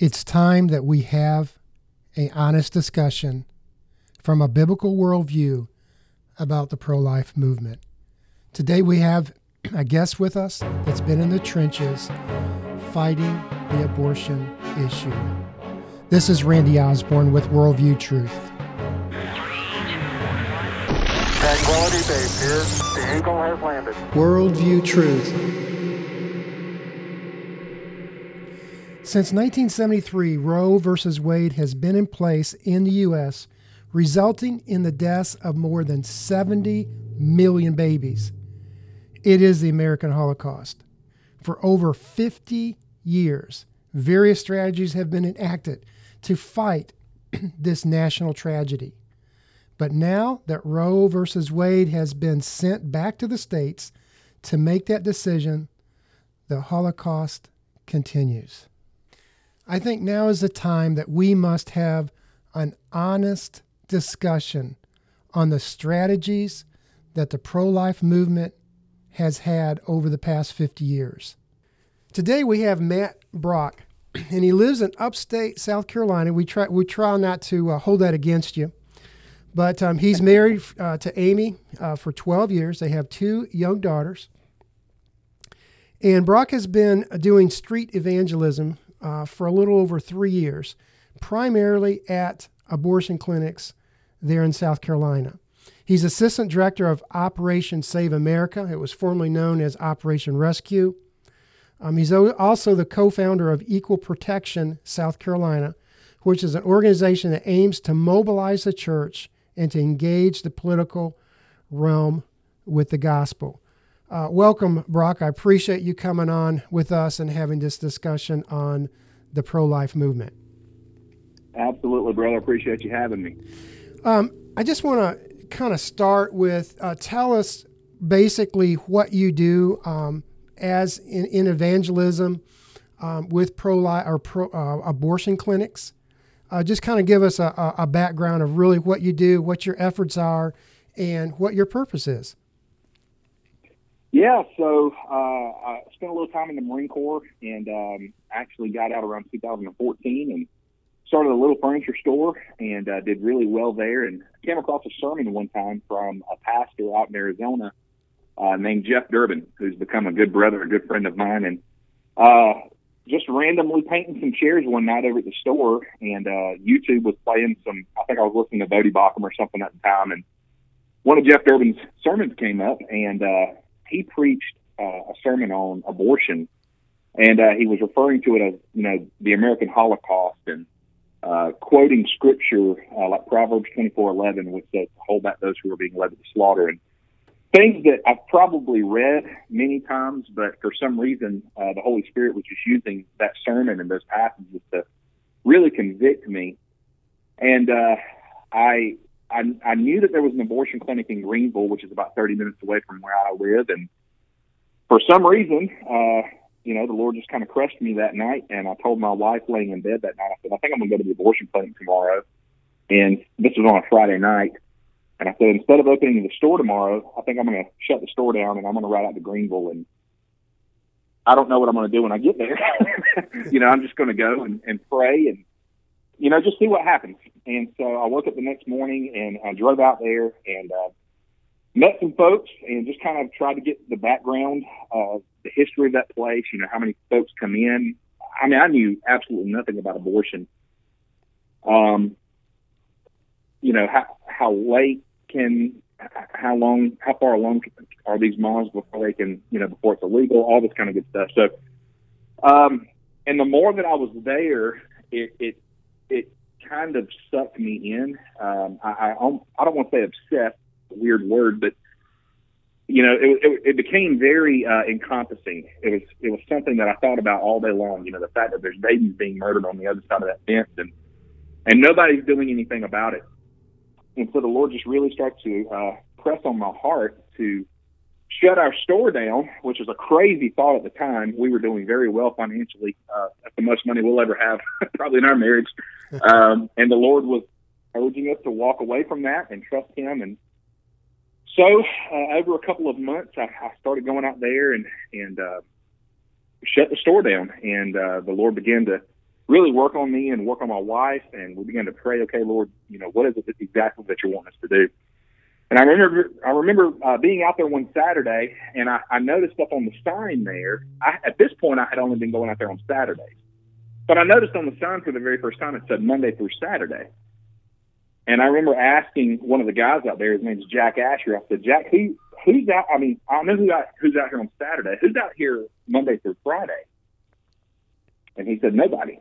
It's time that we have a honest discussion from a biblical worldview about the pro-life movement. Today we have a guest with us that's been in the trenches fighting the abortion issue. This is Randy Osborne with Worldview Truth. Tranquility Base here. The Eagle has landed. Worldview Truth. Since 1973, Roe v. Wade has been in place in the U.S., resulting in the deaths of more than 70 million babies. It is the American Holocaust. For over 50 years, various strategies have been enacted to fight this national tragedy. But now that Roe v. Wade has been sent back to the states to make that decision, the Holocaust continues. I think now is the time that we must have an honest discussion on the strategies that the pro life movement has had over the past 50 years. Today we have Matt Brock, and he lives in upstate South Carolina. We try, we try not to uh, hold that against you. But um, he's married uh, to Amy uh, for 12 years. They have two young daughters. And Brock has been doing street evangelism uh, for a little over three years, primarily at abortion clinics there in South Carolina. He's assistant director of Operation Save America. It was formerly known as Operation Rescue. Um, he's also the co founder of Equal Protection South Carolina, which is an organization that aims to mobilize the church and to engage the political realm with the gospel. Uh, welcome, Brock. I appreciate you coming on with us and having this discussion on the pro life movement. Absolutely, brother. I appreciate you having me. Um, I just want to kind of start with uh, tell us basically what you do um, as in, in evangelism um, with pro life or pro uh, abortion clinics. Uh, just kind of give us a, a background of really what you do, what your efforts are, and what your purpose is. Yeah, so uh, I spent a little time in the Marine Corps and um, actually got out around 2014 and started a little furniture store and uh, did really well there. And came across a sermon one time from a pastor out in Arizona uh, named Jeff Durbin, who's become a good brother, a good friend of mine, and uh, just randomly painting some chairs one night over at the store, and uh, YouTube was playing some. I think I was listening to Voddie Baucham or something at the time, and one of Jeff Durbin's sermons came up, and uh, he preached uh, a sermon on abortion, and uh, he was referring to it as you know the American Holocaust and uh, quoting scripture uh, like Proverbs twenty four eleven, which says, "Hold back those who are being led to the slaughter." And things that I've probably read many times, but for some reason uh, the Holy Spirit was just using that sermon and those passages to really convict me. And uh, I I, I knew that there was an abortion clinic in Greenville, which is about 30 minutes away from where I live. And for some reason, uh, you know, the Lord just kind of crushed me that night. And I told my wife laying in bed that night, I said, I think I'm going to go to the abortion clinic tomorrow. And this was on a Friday night. And I said, instead of opening the store tomorrow, I think I'm going to shut the store down and I'm going to ride out to Greenville. And I don't know what I'm going to do when I get there. you know, I'm just going to go and, and pray and you know, just see what happens. And so I woke up the next morning and I drove out there and uh, met some folks and just kind of tried to get the background of the history of that place. You know, how many folks come in. I mean, I knew absolutely nothing about abortion. Um, you know, how how late can how long how far along are these moms before they can you know before it's illegal all this kind of good stuff so um and the more that i was there it it it kind of sucked me in. Um, I, I, I don't want to say obsessed, weird word, but you know, it, it, it became very uh, encompassing. It was it was something that I thought about all day long. You know, the fact that there's babies being murdered on the other side of that fence, and and nobody's doing anything about it. And so the Lord just really started to uh, press on my heart to shut our store down, which was a crazy thought at the time. We were doing very well financially, uh, at the most money we'll ever have, probably in our marriage. Um, and the Lord was urging us to walk away from that and trust Him. And so, uh, over a couple of months, I, I started going out there and and uh, shut the store down. And uh, the Lord began to really work on me and work on my wife. And we began to pray, okay, Lord, you know, what is it exactly that you want us to do? And I remember, I remember uh, being out there one Saturday, and I, I noticed up on the sign there. I, at this point, I had only been going out there on Saturdays, but I noticed on the sign for the very first time it said Monday through Saturday. And I remember asking one of the guys out there, his name's Jack Asher. I said, Jack, who who's out? I mean, I know who out, who's out here on Saturday. Who's out here Monday through Friday? And he said, nobody.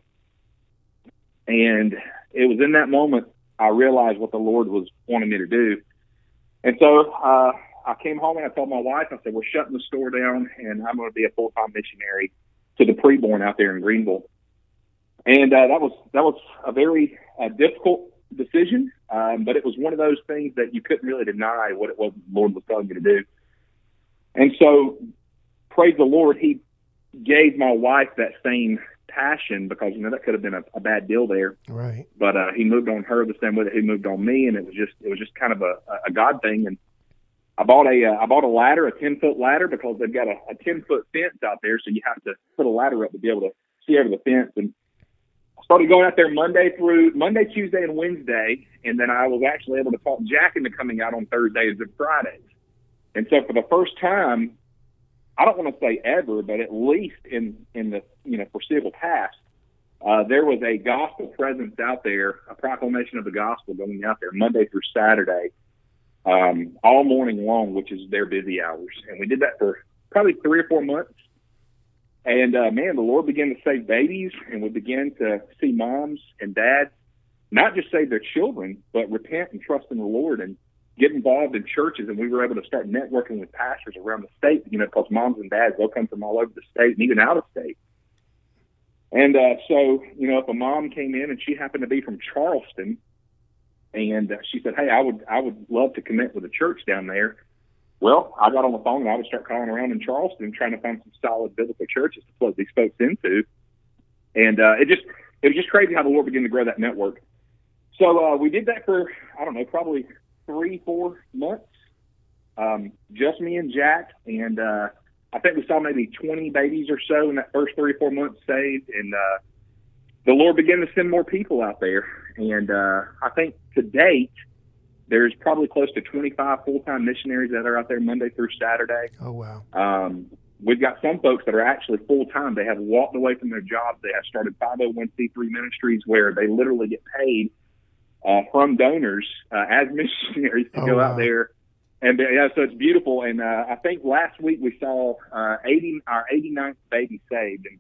And it was in that moment I realized what the Lord was wanting me to do. And so uh, I came home and I told my wife, I said, we're shutting the store down and I'm going to be a full time missionary to the preborn out there in Greenville. And uh, that was that was a very uh, difficult decision, um, but it was one of those things that you couldn't really deny what it was the Lord was telling you to do. And so, praise the Lord, He gave my wife that same passion because you know that could have been a, a bad deal there. Right. But uh, he moved on her the same way that he moved on me, and it was just it was just kind of a, a God thing. And I bought a uh, I bought a ladder, a ten foot ladder, because they've got a, a ten foot fence out there, so you have to put a ladder up to be able to see over the fence. And I started going out there Monday through Monday, Tuesday, and Wednesday, and then I was actually able to talk Jack into coming out on Thursdays and Fridays. And so for the first time, I don't want to say ever, but at least in in the you know foreseeable past, uh, there was a gospel presence out there, a proclamation of the gospel going out there Monday through Saturday, um, all morning long, which is their busy hours, and we did that for probably three or four months. And uh, man, the Lord began to save babies, and we began to see moms and dads not just save their children, but repent and trust in the Lord and get involved in churches, and we were able to start networking with pastors around the state. You know, because moms and dads they'll come from all over the state and even out of state. And uh, so, you know, if a mom came in and she happened to be from Charleston, and uh, she said, "Hey, I would I would love to commit with a church down there." Well, I got on the phone and I would start calling around in Charleston trying to find some solid biblical churches to plug these folks into. And uh, it just it was just crazy how the Lord began to grow that network. So uh, we did that for I don't know probably three, four months. Um, just me and Jack, and uh, I think we saw maybe 20 babies or so in that first three or four months saved. And uh, the Lord began to send more people out there. And uh, I think to date, there's probably close to 25 full-time missionaries that are out there Monday through Saturday. Oh wow! Um, we've got some folks that are actually full-time. They have walked away from their jobs. They have started 501c3 ministries where they literally get paid uh, from donors uh, as missionaries to Oh, go wow. out there. And uh, yeah, so it's beautiful. And uh, I think last week we saw uh, 80 our 89th baby saved, and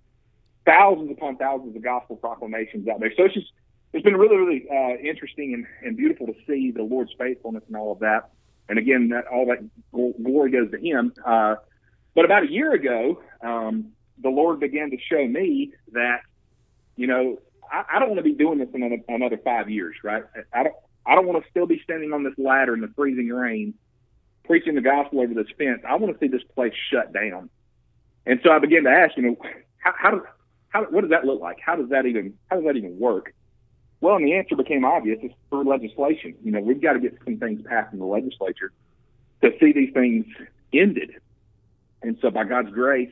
thousands upon thousands of gospel proclamations out there. So it's just it's been really really uh, interesting and, and beautiful to see the Lord's faithfulness and all of that. And again, that all that glory goes to Him. Uh, but about a year ago, um, the Lord began to show me that you know I, I don't want to be doing this in another another five years, right? I don't I don't want to still be standing on this ladder in the freezing rain, preaching the gospel over this fence. I want to see this place shut down. And so I began to ask, you know, how, how how what does that look like? How does that even how does that even work? Well, and the answer became obvious. It's through legislation. You know, we've got to get some things passed in the legislature to see these things ended. And so, by God's grace,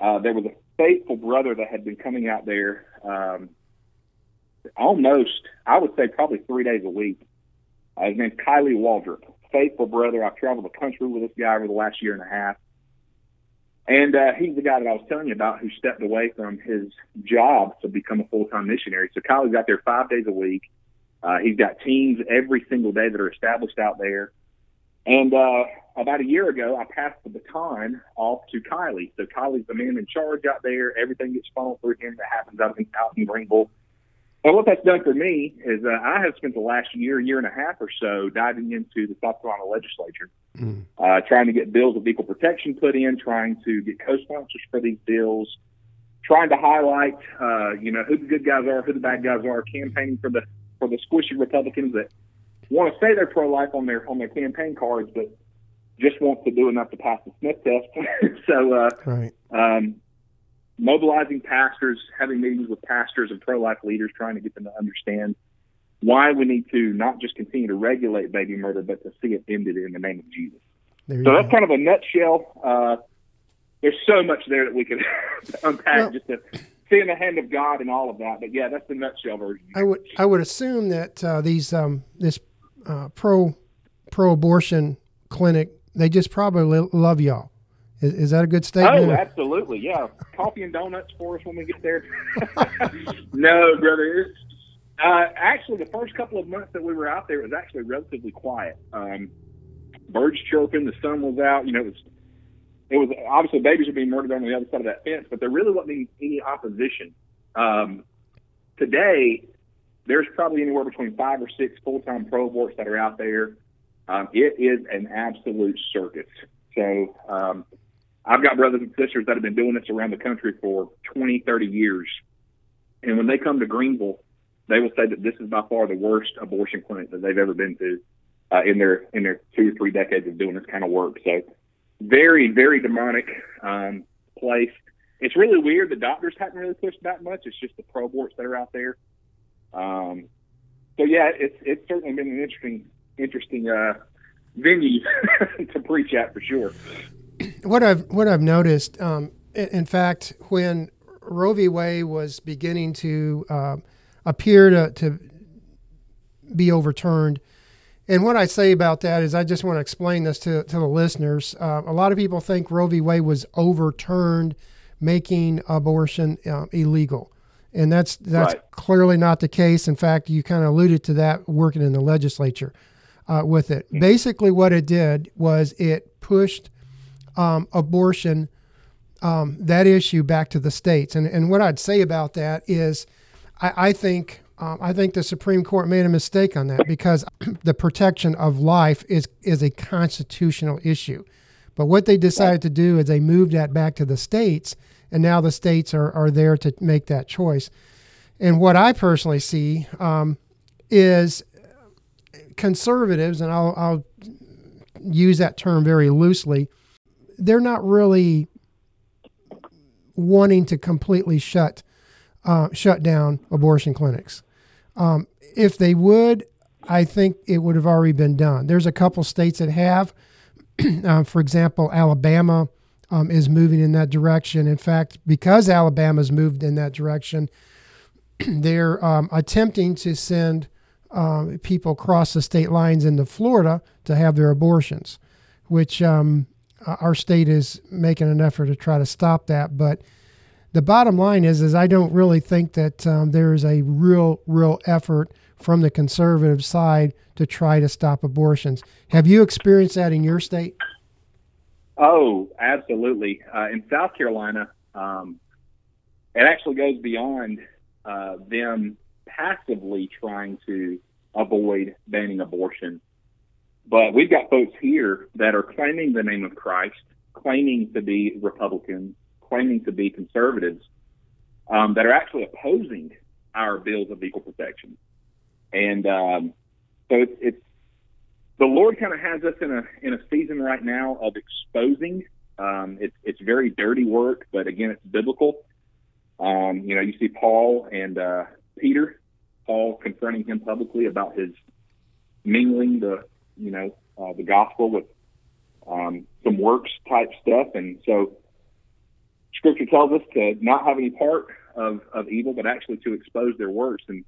uh, there was a faithful brother that had been coming out there um, almost, I would say, probably three days a week. Uh, his name's Kylie Waldrop. Faithful brother. I've traveled the country with this guy over the last year and a half. And uh, he's the guy that I was telling you about who stepped away from his job to become a full time missionary. So Kylie's out there five days a week. Uh, he's got teams every single day that are established out there. And uh, about a year ago, I passed the baton off to Kylie. So Kylie's the man in charge out there. Everything gets funneled through him that happens out in, out in Greenville. And what that's done for me is uh, I have spent the last year, year and a half or so diving into the South Carolina legislature, Mm. uh, trying to get bills of equal protection put in, trying to get co-sponsors for these bills, trying to highlight, uh, you know, who the good guys are, who the bad guys are, campaigning for the for the squishy Republicans that want to say they're pro-life on their on their campaign cards, but just want to do enough to pass the Smith test. so, uh, Right. um, mobilizing pastors, having meetings with pastors and pro-life leaders, trying to get them to understand why we need to not just continue to regulate baby murder, but to see it ended in the name of Jesus. So go. that's kind of a nutshell. Uh, there's so much there that we could unpack Well- just to seeing the hand of God and all of that. But yeah, that's the nutshell version. I would I would assume that uh, these um, this uh, pro pro abortion clinic they just probably love y'all. Is, is that a good statement? Oh, absolutely. Yeah, coffee and donuts for us when we get there. no, brother. Uh, actually, the first couple of months that we were out there, was actually relatively quiet. Um, birds chirping, the sun was out. You know, it was it was obviously babies were being murdered on the other side of that fence, but there really wasn't any, any opposition. Um, today, there's probably anywhere between five or six full-time pro aborts that are out there. Um, it is an absolute circus. So um, I've got brothers and sisters that have been doing this around the country for 20, 30 years. And when they come to Greenville, they will say that this is by far the worst abortion clinic that they've ever been to uh, in their in their two or three decades of doing this kind of work. So very, very demonic um, place. It's really weird. The doctors haven't really pushed that much. It's just the pro aborts that are out there. Um, so yeah, it's it's certainly been an interesting interesting uh, venue to preach at for sure. What I've what I've noticed, um, in, fact, when Roe v. Wade was beginning to uh, appear to, to be overturned, and what I say about that is, I just want to explain this to, to the listeners. Uh, a lot of people think Roe v. Wade was overturned, making abortion uh, illegal, and that's that's right. clearly not the case. In fact, you kind of alluded to that working in the legislature uh, with it. Mm-hmm. Basically, what it did was it pushed um, abortion um, that issue back to the states, and and what I'd say about that is, I, I think um, I think the Supreme Court made a mistake on that because the protection of life is is a constitutional issue. But what they decided to do is they moved that back to the states, and now the states are, are there to make that choice. And what I personally see um, is conservatives, and I'll, I'll use that term very loosely, they're not really wanting to completely shut uh, shut down abortion clinics. Um, if they would, I think it would have already been done. There's a couple states that have. uh, for example, Alabama um, is moving in that direction. In fact, because Alabama's moved in that direction, they're um, attempting to send um, people across the state lines into Florida to have their abortions, which um, our state is making an effort to try to stop that. But the bottom line is, is I don't really think that um, there is a real, real effort from the conservative side to try to stop abortions. Have you experienced that in your state? Oh, absolutely. Uh, in South Carolina, um, it actually goes beyond uh, them passively trying to avoid banning abortion. But we've got folks here that are claiming the name of Christ, claiming to be Republicans, claiming to be conservatives um, that are actually opposing our bills of equal protection. And um, so it's, it's the Lord kind of has us in a in a season right now of exposing. Um, it's it's very dirty work, but again, it's biblical. Um, you know, you see Paul and uh, Peter, Paul confronting him publicly about his mingling the you know uh, the gospel with um, some works type stuff, and so Scripture tells us to not have any part of, of evil, but actually to expose their works. And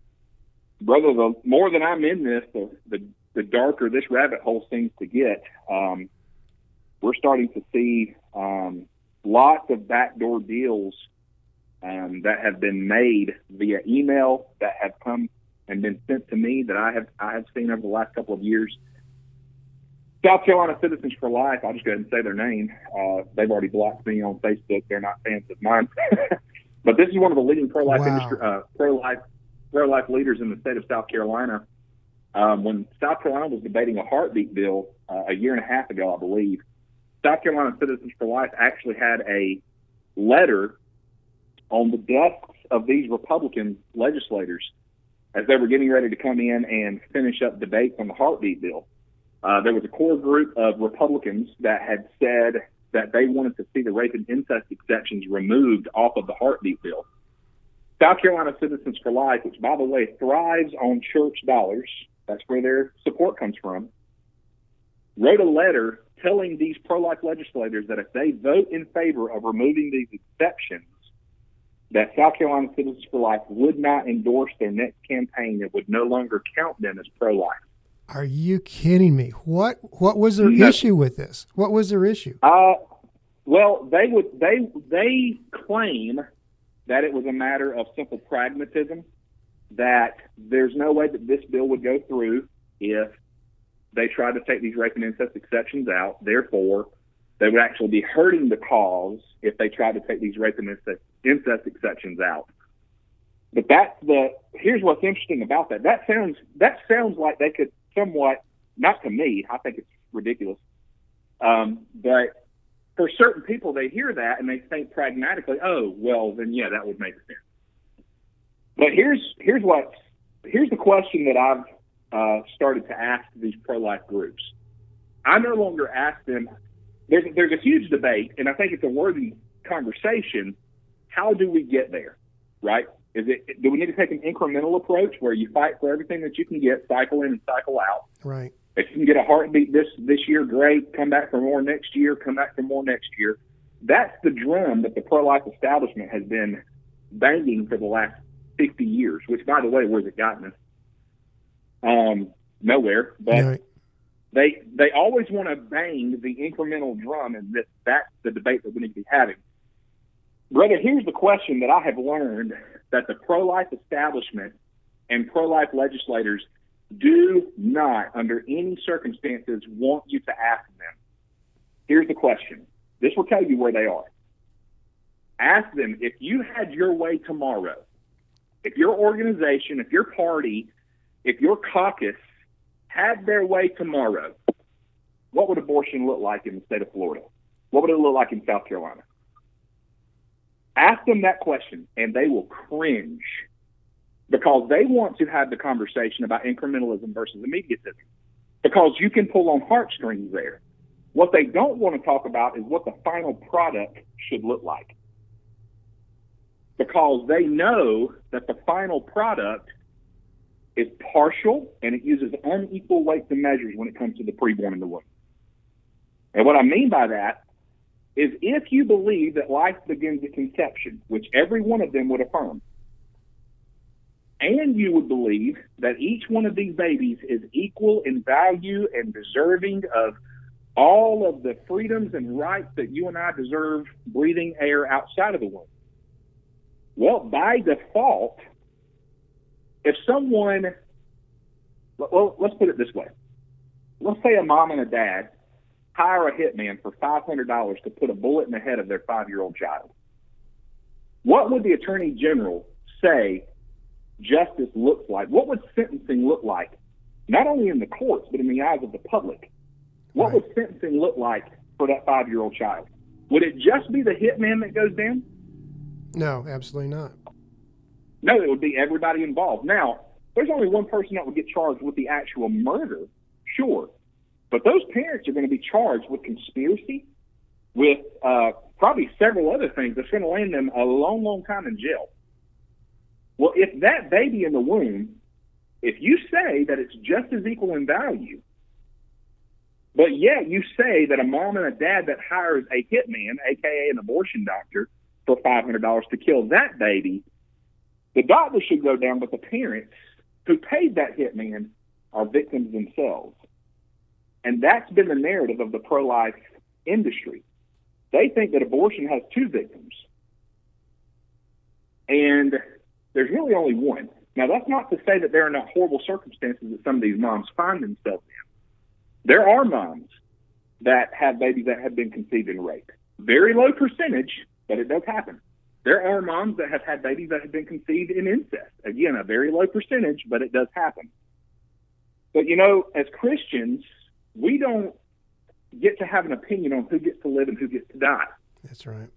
brother, the more that I'm in this, the the, the darker this rabbit hole seems to get. Um, we're starting to see um, lots of backdoor deals um, that have been made via email that have come and been sent to me that I have I have seen over the last couple of years South Carolina Citizens for Life, I'll just go ahead and say their name. Uh, they've already blocked me on Facebook. They're not fans of mine. but this is one of the leading pro life wow. industry, uh, pro life, pro life leaders in the state of South Carolina. Um, when South Carolina was debating a heartbeat bill uh, a year and a half ago, I believe, South Carolina Citizens for Life actually had a letter on the desks of these Republican legislators as they were getting ready to come in and finish up debates on the heartbeat bill. Uh, there was a core group of Republicans that had said that they wanted to see the rape and incest exceptions removed off of the heartbeat bill. South Carolina Citizens for Life, which by the way thrives on church dollars, that's where their support comes from, wrote a letter telling these pro life legislators that if they vote in favor of removing these exceptions, that South Carolina Citizens for Life would not endorse their next campaign and would no longer count them as pro life. Are you kidding me? What what was their No. issue with this? What was their issue? Uh, well, they would they they claim that it was a matter of simple pragmatism. That there's no way that this bill would go through if they tried to take these rape and incest exceptions out. Therefore, they would actually be hurting the cause if they tried to take these rape and incest, incest exceptions out. But that's the here's what's interesting about that. That sounds that sounds like they could somewhat not to me. I think it's ridiculous. Um, but for certain people, they hear that and they think pragmatically, oh, well, then yeah, that would make sense. But here's here's what here's the question that I've uh, started to ask these pro-life groups. I no longer ask them. There's there's a huge debate, and I think it's a worthy conversation. How do we get there? Right? Is it do we need to take an incremental approach where you fight for everything that you can get, cycle in and cycle out? Right. If you can get a heartbeat this this year, great. Come back for more next year. Come back for more next year. That's the drum that the pro-life establishment has been banging for the last 50 years. Which, by the way, where's it gotten us? Um, nowhere. But Right. they they always want to bang the incremental drum, and this that's the debate that we need to be having. Brother, here's the question that I have learned that the pro-life establishment and pro-life legislators do not, under any circumstances, want you to ask them. Here's the question. This will tell you where they are. Ask them if you had your way tomorrow, if your organization, if your party, if your caucus had their way tomorrow, what would abortion look like in the state of Florida? What would it look like in South Carolina? Ask them that question, and they will cringe because they want to have the conversation about incrementalism versus immediatism because you can pull on heartstrings there. What they don't want to talk about is what the final product should look like because they know that the final product is partial and it uses unequal weights and measures when it comes to the preborn and the womb. And what I mean by that is if you believe that life begins at conception, which every one of them would affirm, and you would believe that each one of these babies is equal in value and deserving of all of the freedoms and rights that you and I deserve breathing air outside of the womb. Well, by default, if someone, well, let's put it this way. Let's say a mom and a dad hire a hitman for $500 to put a bullet in the head of their five year old child. What would the attorney general say justice looks like? What would sentencing look like, not only in the courts, but in the eyes of the public? What Right. would sentencing look like for that five year old child? Would it just be the hitman that goes down? No, absolutely not. No, it would be everybody involved. Now, there's only one person that would get charged with the actual murder, sure. But those parents are going to be charged with conspiracy, with uh, probably several other things that's going to land them a long, long time in jail. Well, if that baby in the womb, if you say that it's just as equal in value, but yet you say that a mom and a dad that hires a hitman, aka an abortion doctor, for $500 to kill that baby, the doctor should go down, but the parents who paid that hitman are victims themselves. And that's been the narrative of the pro life industry. They think that abortion has two victims. And there's really only one. Now, that's not to say that there are not horrible circumstances that some of these moms find themselves in. There are moms that have babies that have been conceived in rape. Very low percentage, but it does happen. There are moms that have had babies that have been conceived in incest. Again, a very low percentage, but it does happen. But you know, as Christians, we don't get to have an opinion on who gets to live and who gets to die. That's right.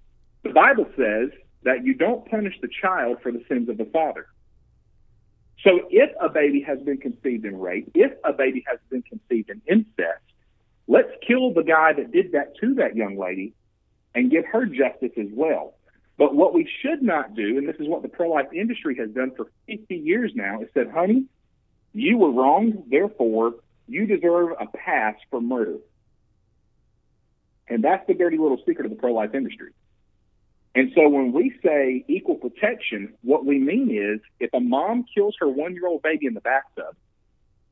The Bible says that you don't punish the child for the sins of the father. So if a baby has been conceived in rape, if a baby has been conceived in incest, let's kill the guy that did that to that young lady and give her justice as well. But what we should not do, and this is what the pro life industry has done for 50 years now, is said, honey, you were wrong, therefore, you deserve a pass for murder. And that's the dirty little secret of the pro life industry. And so when we say equal protection, what we mean is if a mom kills her one year old baby in the bathtub,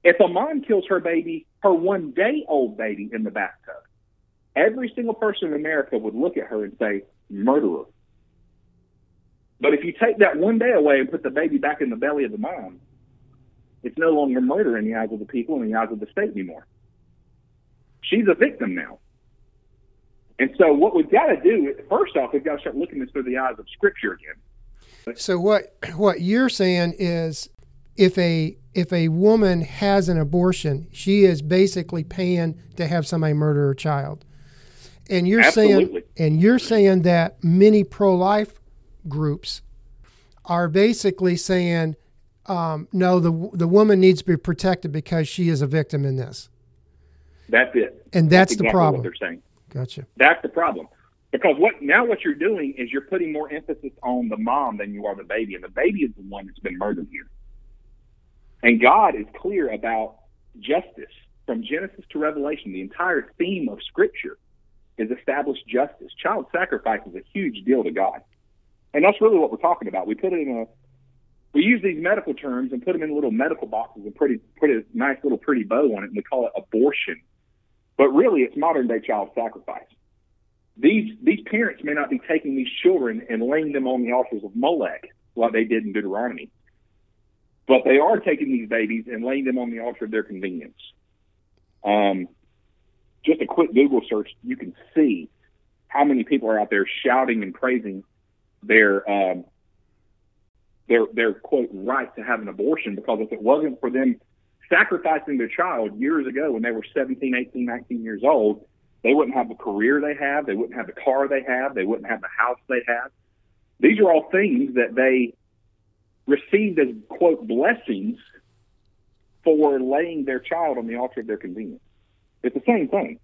if a mom kills her baby, her one day old baby in the bathtub, every single person in America would look at her and say, murderer. But if you take that one day away and put the baby back in the belly of the mom, it's no longer murder in the eyes of the people and the eyes of the state anymore. She's a victim now. And so what we've got to do, first off, we've got to start looking this through the eyes of Scripture again. So what what you're saying is, if a if a woman has an abortion, she is basically paying to have somebody murder her child. And you're Absolutely. saying and you're saying that many pro-life groups are basically saying, um, no, the the woman needs to be protected because she is a victim in this. That's it. And that's, the exactly problem. What they're saying. Gotcha. That's the problem. Because what now what you're doing is you're putting more emphasis on the mom than you are the baby, and the baby is the one that's been murdered here. And God is clear about justice from Genesis to Revelation. The entire theme of Scripture is established justice. Child sacrifice is a huge deal to God, and that's really what we're talking about. We put it in a we use these medical terms and put them in little medical boxes and a, put a nice little pretty bow on it, and we call it abortion. But really, it's modern day child sacrifice. These these parents may not be taking these children and laying them on the altars of Molech like they did in Deuteronomy, but they are taking these babies and laying them on the altar of their convenience. Um, just a quick Google search, you can see how many people are out there shouting and praising their um, their their quote right to have an abortion because if it wasn't for them sacrificing their child years ago when they were 17, 18, 19 years old, they wouldn't have the career they have, they wouldn't have the car they have, they wouldn't have the house they have. These are all things that they received as quote blessings for laying their child on the altar of their convenience. It's the same thing.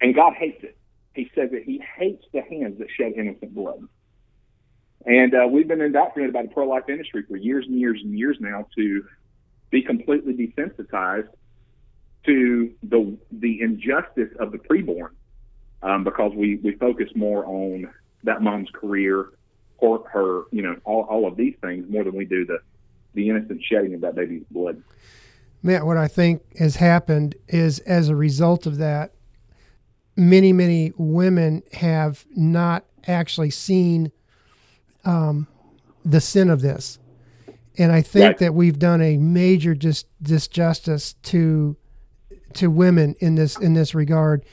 And God hates it. He says that he hates the hands that shed innocent blood. And uh, we've been indoctrinated by the pro life industry for years and years and years now to be completely desensitized to the the injustice of the preborn um, because we, we focus more on that mom's career or her, you know, all, all of these things more than we do the, the innocent shedding of that baby's blood. Matt, what I think has happened is as a result of that, many, many women have not actually seen um, the sin of this. And I think Right. that we've done a major dis- disjustice to to women in this in this regard.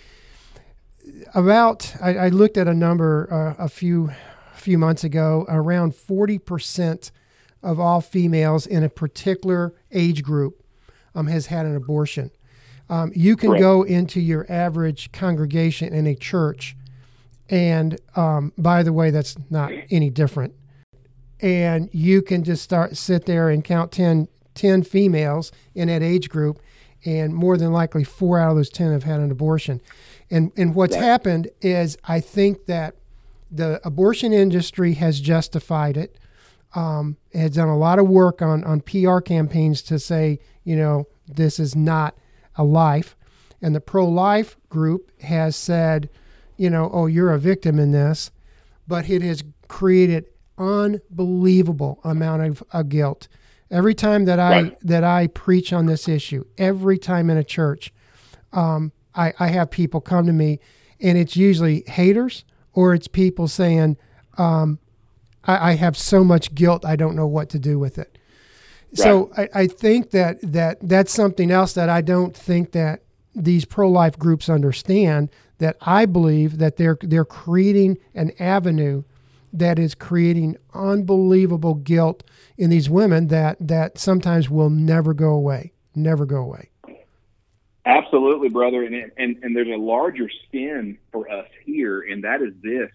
About, I, I looked at a number uh, a few few months ago. Around forty percent of all females in a particular age group um, has had an abortion. Um, you can Correct. go into your average congregation in a church, and um, by the way, that's not any different. And you can just start sit there and count 10, 10 females in that age group, and more than likely four out of those ten have had an abortion. And and what's Right. happened is I think that the abortion industry has justified it um, has done a lot of work on on PR campaigns to say, you know, this is not a life, and the pro life group has said, you know, oh, you're a victim in this, but it has created unbelievable amount of, of guilt. Every time that I Right. that I preach on this issue, every time in a church, um, I, I have people come to me, and it's usually haters or it's people saying, um, I, I have so much guilt, I don't know what to do with it. So I, I think that, that that's something else that I don't think that these pro life groups understand. That I believe that they're they're creating an avenue that is creating unbelievable guilt in these women that that sometimes will never go away, never go away. Absolutely, brother. And, and and there's a larger spin for us here, and that is this.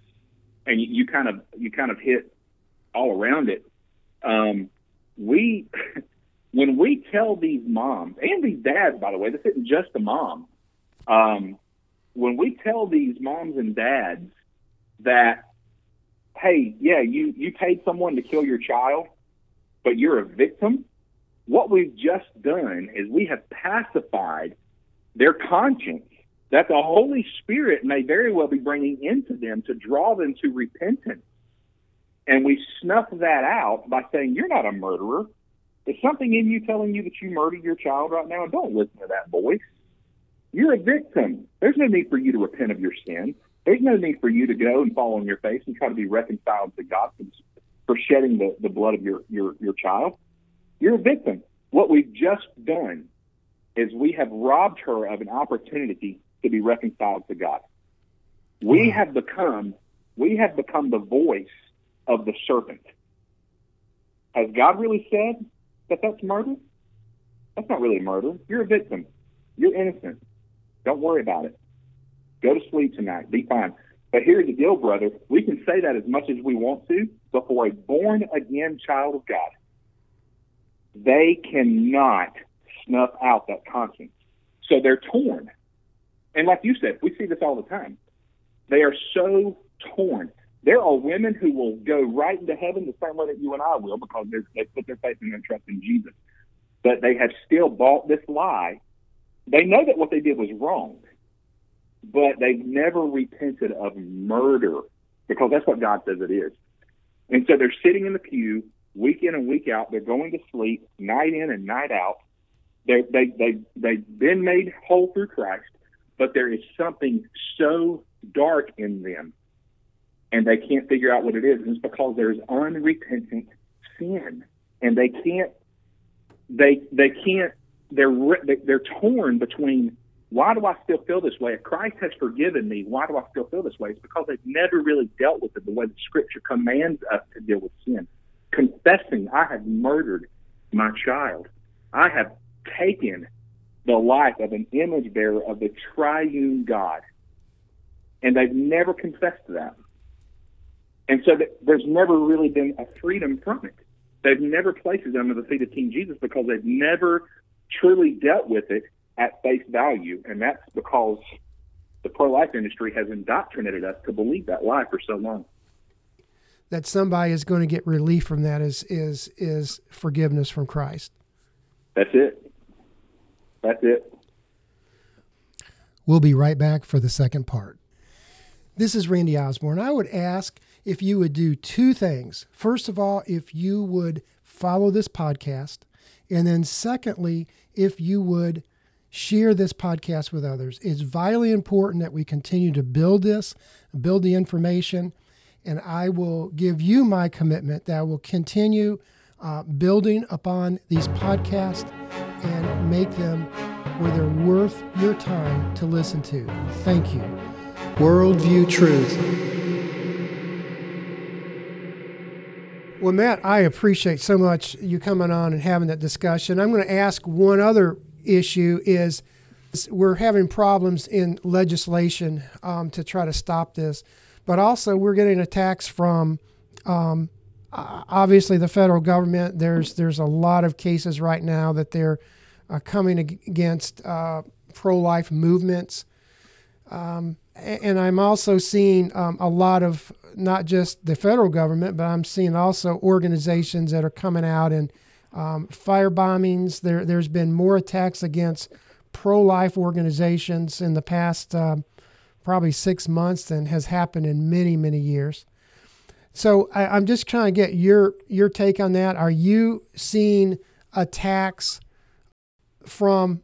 And you, you kind of you kind of hit all around it. Um, we when we tell these moms and these dads, by the way, this isn't just the mom. Um, when we tell these moms and dads that, hey, yeah, you you paid someone to kill your child, but you're a victim. What we've just done is we have pacified their conscience that the Holy Spirit may very well be bringing into them to draw them to repentance. And we snuff that out by saying, You're not a murderer. Is something in you telling you that you murdered your child right now? and Don't listen to that voice. You're a victim. There's no need for you to repent of your sin. There's no need for you to go and fall on your face and try to be reconciled to God for shedding the, the blood of your, your, your child. You're a victim. What we've just done is we have robbed her of an opportunity to be reconciled to God. We have become we have become the voice of the serpent. Has God really said that that's murder? That's not really murder. You're a victim. You're innocent. Don't worry about it. Go to sleep tonight. Be fine. But here's the deal, brother. We can say that as much as we want to, but for a born again child of God, they cannot snuff out that conscience. So they're torn. And like you said, we see this all the time. They are so torn. There are women who will go right into heaven the same way that you and I will because they put their faith and their trust in Jesus. But they have still bought this lie. They know that what they did was wrong, but they've never repented of murder because that's what God says it is. And so they're sitting in the pew week in and week out. They're going to sleep night in and night out. They they they they've been made whole through Christ, but there is something so dark in them, and they can't figure out what it is. And it's because there's unrepentant sin, and they can't they they can't they're they're torn between why do I still feel this way? If Christ has forgiven me, why do I still feel this way? It's because they've never really dealt with it the way the Scripture commands us to deal with sin. Confessing, I have murdered my child. I have taken the life of an image bearer of the triune God. And they've never confessed to that. And so there's never really been a freedom from it. They've never placed it under the feet of King Jesus because they've never truly dealt with it at face value. And that's because the pro life industry has indoctrinated us to believe that lie for so long. That somebody is going to get relief from that is is is forgiveness from Christ. That's it. That's it. We'll be right back for the second part. This is Randy Osborne. I would ask if you would do two things. First of all, if you would follow this podcast. And then, secondly, if you would share this podcast with others. It's vitally important that we continue to build this, build the information. And I will give you my commitment that I will continue uh, building upon these podcasts and make them where they're worth your time to listen to. Thank you. Worldview Truth. Well, Matt, I appreciate so much you coming on and having that discussion. I'm going to ask one other issue is we're having problems in legislation um, to try to stop this, but also we're getting attacks from um, obviously the federal government. There's there's a lot of cases right now that they're uh, coming against uh, pro-life movements. Um, and I'm also seeing um, a lot of not just the federal government, but I'm seeing also organizations that are coming out and um, fire bombings. There, there's been more attacks against pro-life organizations in the past uh, probably six months than has happened in many, many years. So I, I'm just trying to get your your take on that. Are you seeing attacks from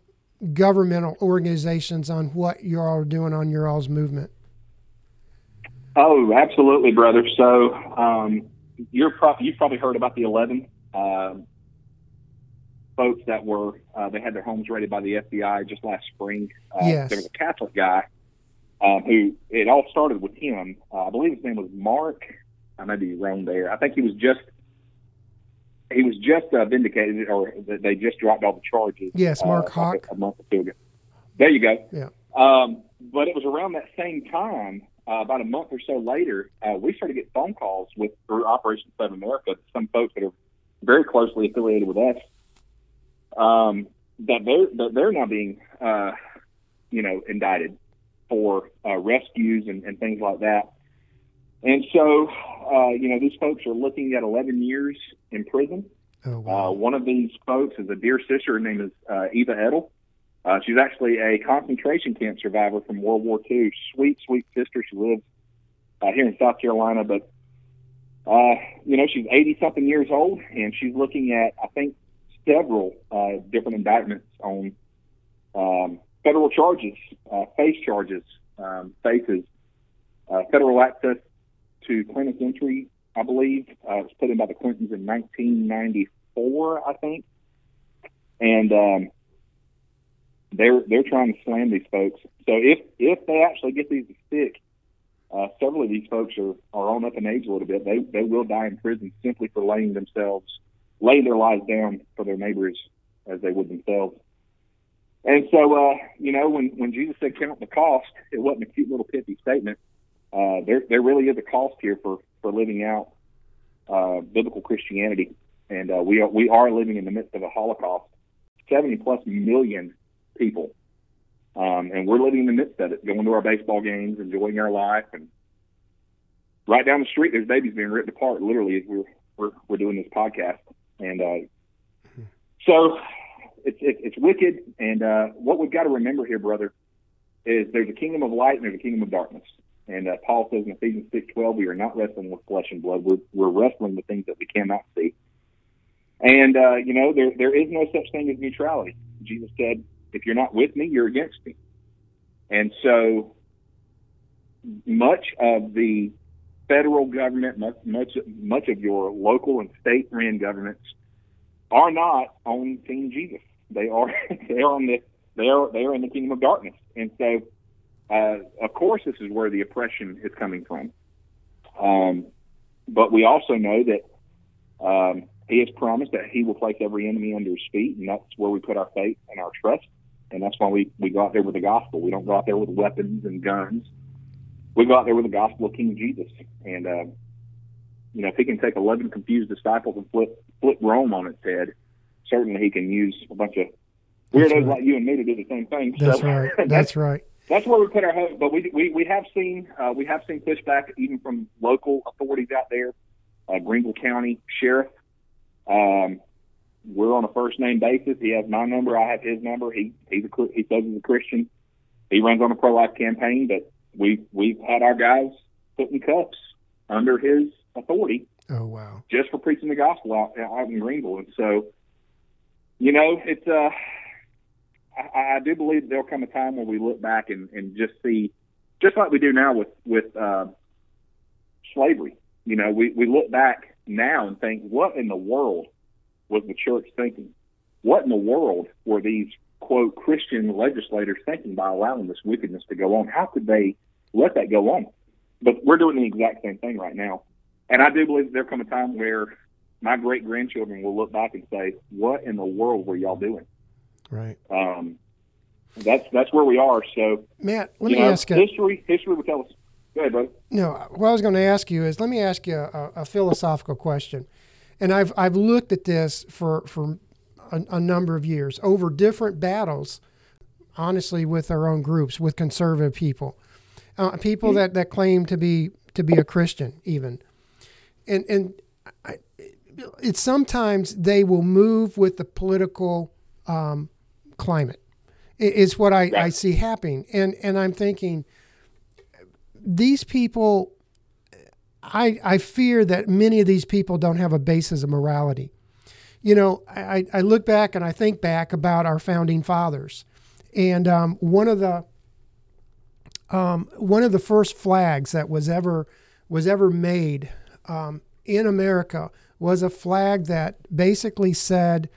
governmental organizations on what you're all doing on your all's movement? Oh, absolutely, brother. So um, you're pro- you've probably heard about the 11 uh, folks that were uh, they had their homes raided by the FBI just last spring. Uh, yes. There was a Catholic guy um, who it all started with him. Uh, I believe his name was Mark. I may be wrong there. I think he was just he was just uh, vindicated, or they just dropped all the charges. Yes, Mark uh, Houck. A, a month or two ago. There you go. Yeah. Um, but it was around that same time, uh, about a month or so later, uh, we started to get phone calls with through Operation Save America. Some folks that are very closely affiliated with us, um, that they're that they're now being, uh, you know, indicted for uh, rescues and, and things like that. And so, uh, you know, these folks are looking at 11 years in prison. Oh, wow. uh, one of these folks is a dear sister. Her name is uh, Eva Edl. Uh, she's actually a concentration camp survivor from World War II. Sweet, sweet sister. She lives uh, here in South Carolina, but uh, you know she's 80 something years old, and she's looking at I think several uh, different indictments on um, federal charges, uh, face charges, um, faces, uh, federal access to clinic entry. I believe uh, it was put in by the Clintons in 1994, I think, and um, they're they're trying to slam these folks. So if if they actually get these to stick, uh, several of these folks are, are on up in age a little bit. They they will die in prison simply for laying themselves, laying their lives down for their neighbors as they would themselves. And so, uh, you know, when when Jesus said count the cost, it wasn't a cute little pithy statement. Uh, there there really is a cost here for for living out uh, biblical Christianity, and uh, we are we are living in the midst of a Holocaust. Seventy plus million people um, and we're living in the midst of it, going to our baseball games, enjoying our life, and right down the street, there's babies being ripped apart, literally, as we're we're, we're doing this podcast. And uh, so it's it, it's wicked. And uh, what we've got to remember here, brother, is there's a kingdom of light and there's a kingdom of darkness. And uh, Paul says in Ephesians six twelve, we are not wrestling with flesh and blood. We're we're wrestling with things that we cannot see. And uh, you know, there there is no such thing as neutrality. Jesus said, if you're not with me, you're against me. And so much of the federal government, much much, much of your local and state ran governments are not on Team Jesus. They are they are on the they are they are in the kingdom of darkness. And so, uh, of course, this is where the oppression is coming from. Um, but we also know that um, He has promised that He will place every enemy under His feet, and that's where we put our faith and our trust and that's why we we go out there with the gospel. We don't go out there with weapons and guns. We go out there with the gospel of King Jesus, and uh, you know if he can take eleven confused disciples and flip flip Rome on its head, certainly he can use a bunch of weirdos right. like you and me to do the same thing. That's so, right. That's, that's, right. That's where we put our hope. But we we, we have seen uh, we have seen pushback even from local authorities out there, uh, Greenville County Sheriff. Um, we're on a first name basis. He has my number. I have his number. He he's a he says he's a Christian. He runs on a pro life campaign, but we we've had our guys put in cuffs under his authority. Oh wow! Just for preaching the gospel out out in Greenville, and so you know it's uh I, I do believe that there'll come a time when we look back and and just see just like we do now with with uh, slavery. You know, we we look back now and think, what in the world was the church thinking? What in the world were these quote Christian legislators thinking by allowing this wickedness to go on? How could they let that go on? But we're doing the exact same thing right now. And I do believe there'll come a time where my great grandchildren will look back and say, "What in the world were y'all doing?" Right. Um, that's that's where we are. So, Matt, let me know, ask you. History, history will tell us. Go ahead, brother. No, what I was going to ask you is, let me ask you a, a philosophical question and I've I've looked at this for for a, a, number of years over different battles, honestly, with our own groups, with conservative people, uh, people mm-hmm. that, that claim to be to be a Christian, even, and and I, it's sometimes they will move with the political um, climate. Is what I, right. I see happening, and and I'm thinking these people I, I fear that many of these people don't have a basis of morality. You know, I, I look back and I think back about our founding fathers, and um, one of the um, one of the first flags that was ever was ever made um, in America was a flag that basically said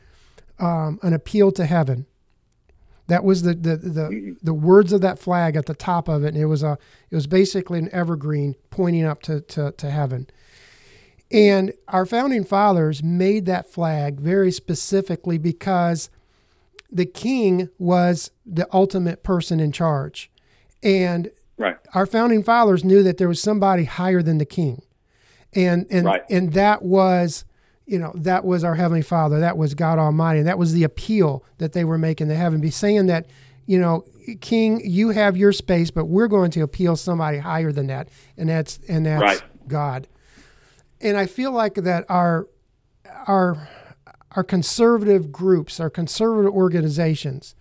um, an appeal to heaven. That was the, the the the words of that flag at the top of it. And it was a it was basically an evergreen pointing up to, to, to heaven. And our founding fathers made that flag very specifically because the king was the ultimate person in charge. And right. our founding fathers knew that there was somebody higher than the king. And and right. and that was you know, that was our Heavenly Father. That was God Almighty. And that was the appeal that they were making to heaven, be saying that, you know, King, you have your space, but we're going to appeal somebody higher than that. And that's and that's right. God. And I feel like that our our our conservative groups, our conservative organizations,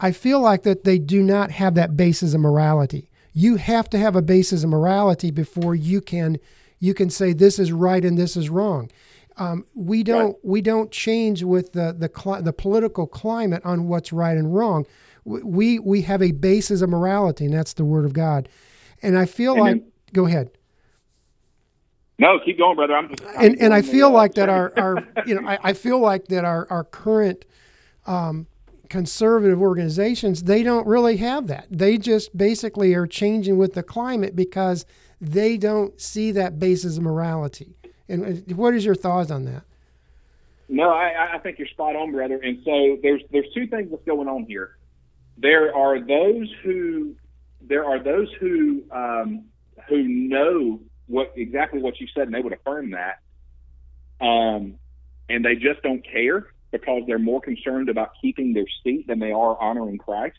I feel like that they do not have that basis of morality. You have to have a basis of morality before you can you can say this is right and this is wrong. Um, we don't right. we don't change with the the cli- the political climate on what's right and wrong. We we have a basis of morality, and that's the Word of God. And I feel and like then, go ahead. No, keep going, brother. I'm just, I'm and and I feel like that our, our you know I, I feel like that our our current um, conservative organizations they don't really have that. They just basically are changing with the climate because they don't see that basis of morality. And what is your thoughts on that? No, I, I think you're spot on, brother. And so there's there's two things that's going on here. There are those who there are those who um, who know what exactly what you said, and they would affirm that, um, and they just don't care because they're more concerned about keeping their seat than they are honoring Christ.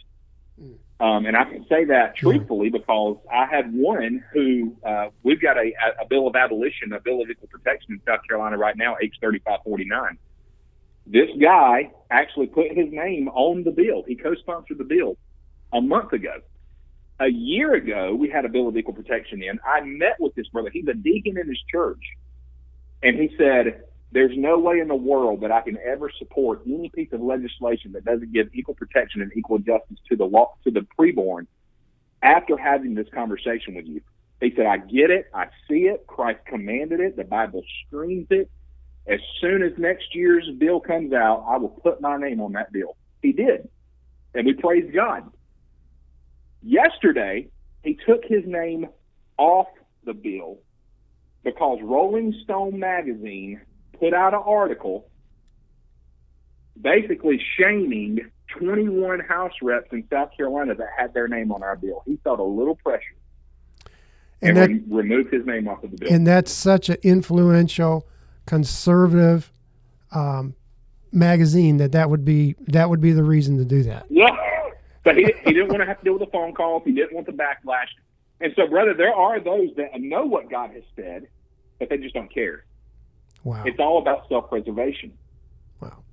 Mm. Um, and I can say that truthfully because I had one who uh, we've got a, a bill of abolition, a bill of equal protection in South Carolina right now, H thirty five forty nine. This guy actually put his name on the bill. He co-sponsored the bill a month ago. A year ago, we had a bill of equal protection in. I met with this brother. He's a deacon in his church, and he said, there's no way in the world that I can ever support any piece of legislation that doesn't give equal protection and equal justice to the law, to the preborn after having this conversation with you. He said, I get it. I see it. Christ commanded it. The Bible screams it. As soon as next year's bill comes out, I will put my name on that bill. He did. And we praise God. Yesterday, he took his name off the bill because Rolling Stone magazine put out an article basically shaming 21 House reps in South Carolina that had their name on our bill. He felt a little pressure and, and that, re- removed his name off of the bill. And that's such an influential conservative um, magazine that that would be that would be the reason to do that. Yeah, but he he didn't want to have to deal with the phone calls. He didn't want the backlash. And so, brother, there are those that know what God has said, but they just don't care. Wow. It's all about self preservation. Wow.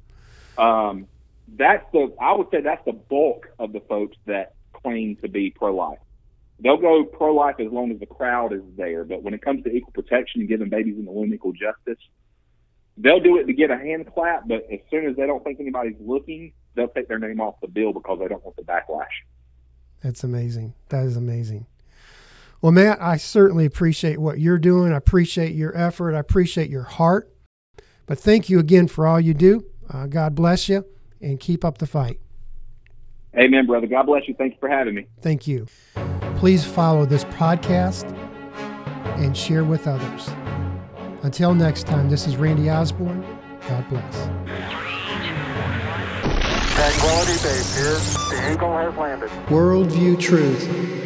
Um, that's the I would say that's the bulk of the folks that claim to be pro life. They'll go pro life as long as the crowd is there, but when it comes to equal protection and giving babies in the womb equal justice, they'll do it to get a hand clap, but as soon as they don't think anybody's looking, they'll take their name off the bill because they don't want the backlash. That's amazing. That is amazing. Well, Matt, I certainly appreciate what you're doing. I appreciate your effort. I appreciate your heart. But thank you again for all you do. Uh, God bless you and keep up the fight. Amen, brother. God bless you. Thank you for having me. Thank you. Please follow this podcast and share with others. Until next time, this is Randy Osborne. God bless. Tranquility Base here. The Eagle has landed. Worldview Truth